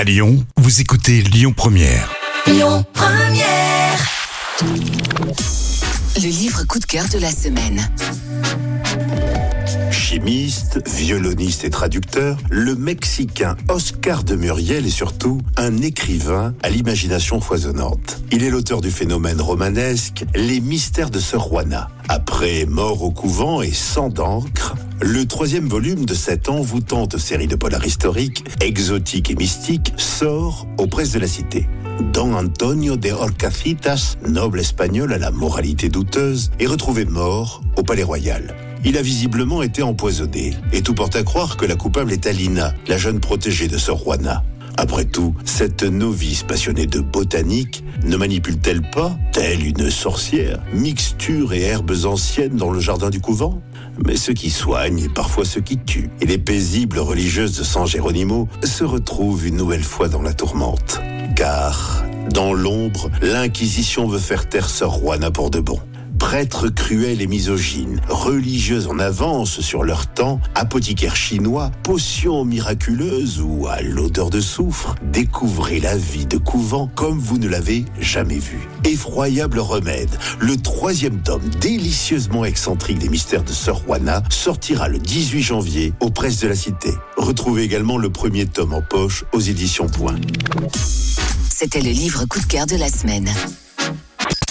À Lyon, vous écoutez Lyon Première. Lyon Première. Le livre coup de cœur de la semaine. Chimiste, violoniste et traducteur, le Mexicain Oscar de Muriel est surtout un écrivain à l'imagination foisonnante. Il est l'auteur du phénomène romanesque Les mystères de Sir Juana. Après Mort au couvent et Sang d'encre, le troisième volume de cette envoûtante série de polars historiques, exotiques et mystiques, sort aux presses de la cité. Don Antonio de Orcacitas, noble espagnol à la moralité douteuse, est retrouvé mort au palais royal. Il a visiblement été empoisonné, et tout porte à croire que la coupable est Alina, la jeune protégée de Sor Juana. Après tout, cette novice passionnée de botanique ne manipule-t-elle pas, telle une sorcière, mixtures et herbes anciennes dans le jardin du couvent? Mais ce qui soigne est parfois ce qui tue, et les paisibles religieuses de San Geronimo se retrouvent une nouvelle fois dans la tourmente. Car, dans l'ombre, l'Inquisition veut faire taire Sor Juana pour de bon prêtres cruels et misogynes, religieuses en avance sur leur temps, apothicaires chinois, potions miraculeuses ou à l'odeur de soufre, découvrez la vie de couvent comme vous ne l'avez jamais vu. Effroyable remède, le troisième tome délicieusement excentrique des mystères de Sir Juana sortira le 18 janvier aux presses de la Cité. Retrouvez également le premier tome en poche aux éditions Point. C'était le livre coup de cœur de la semaine.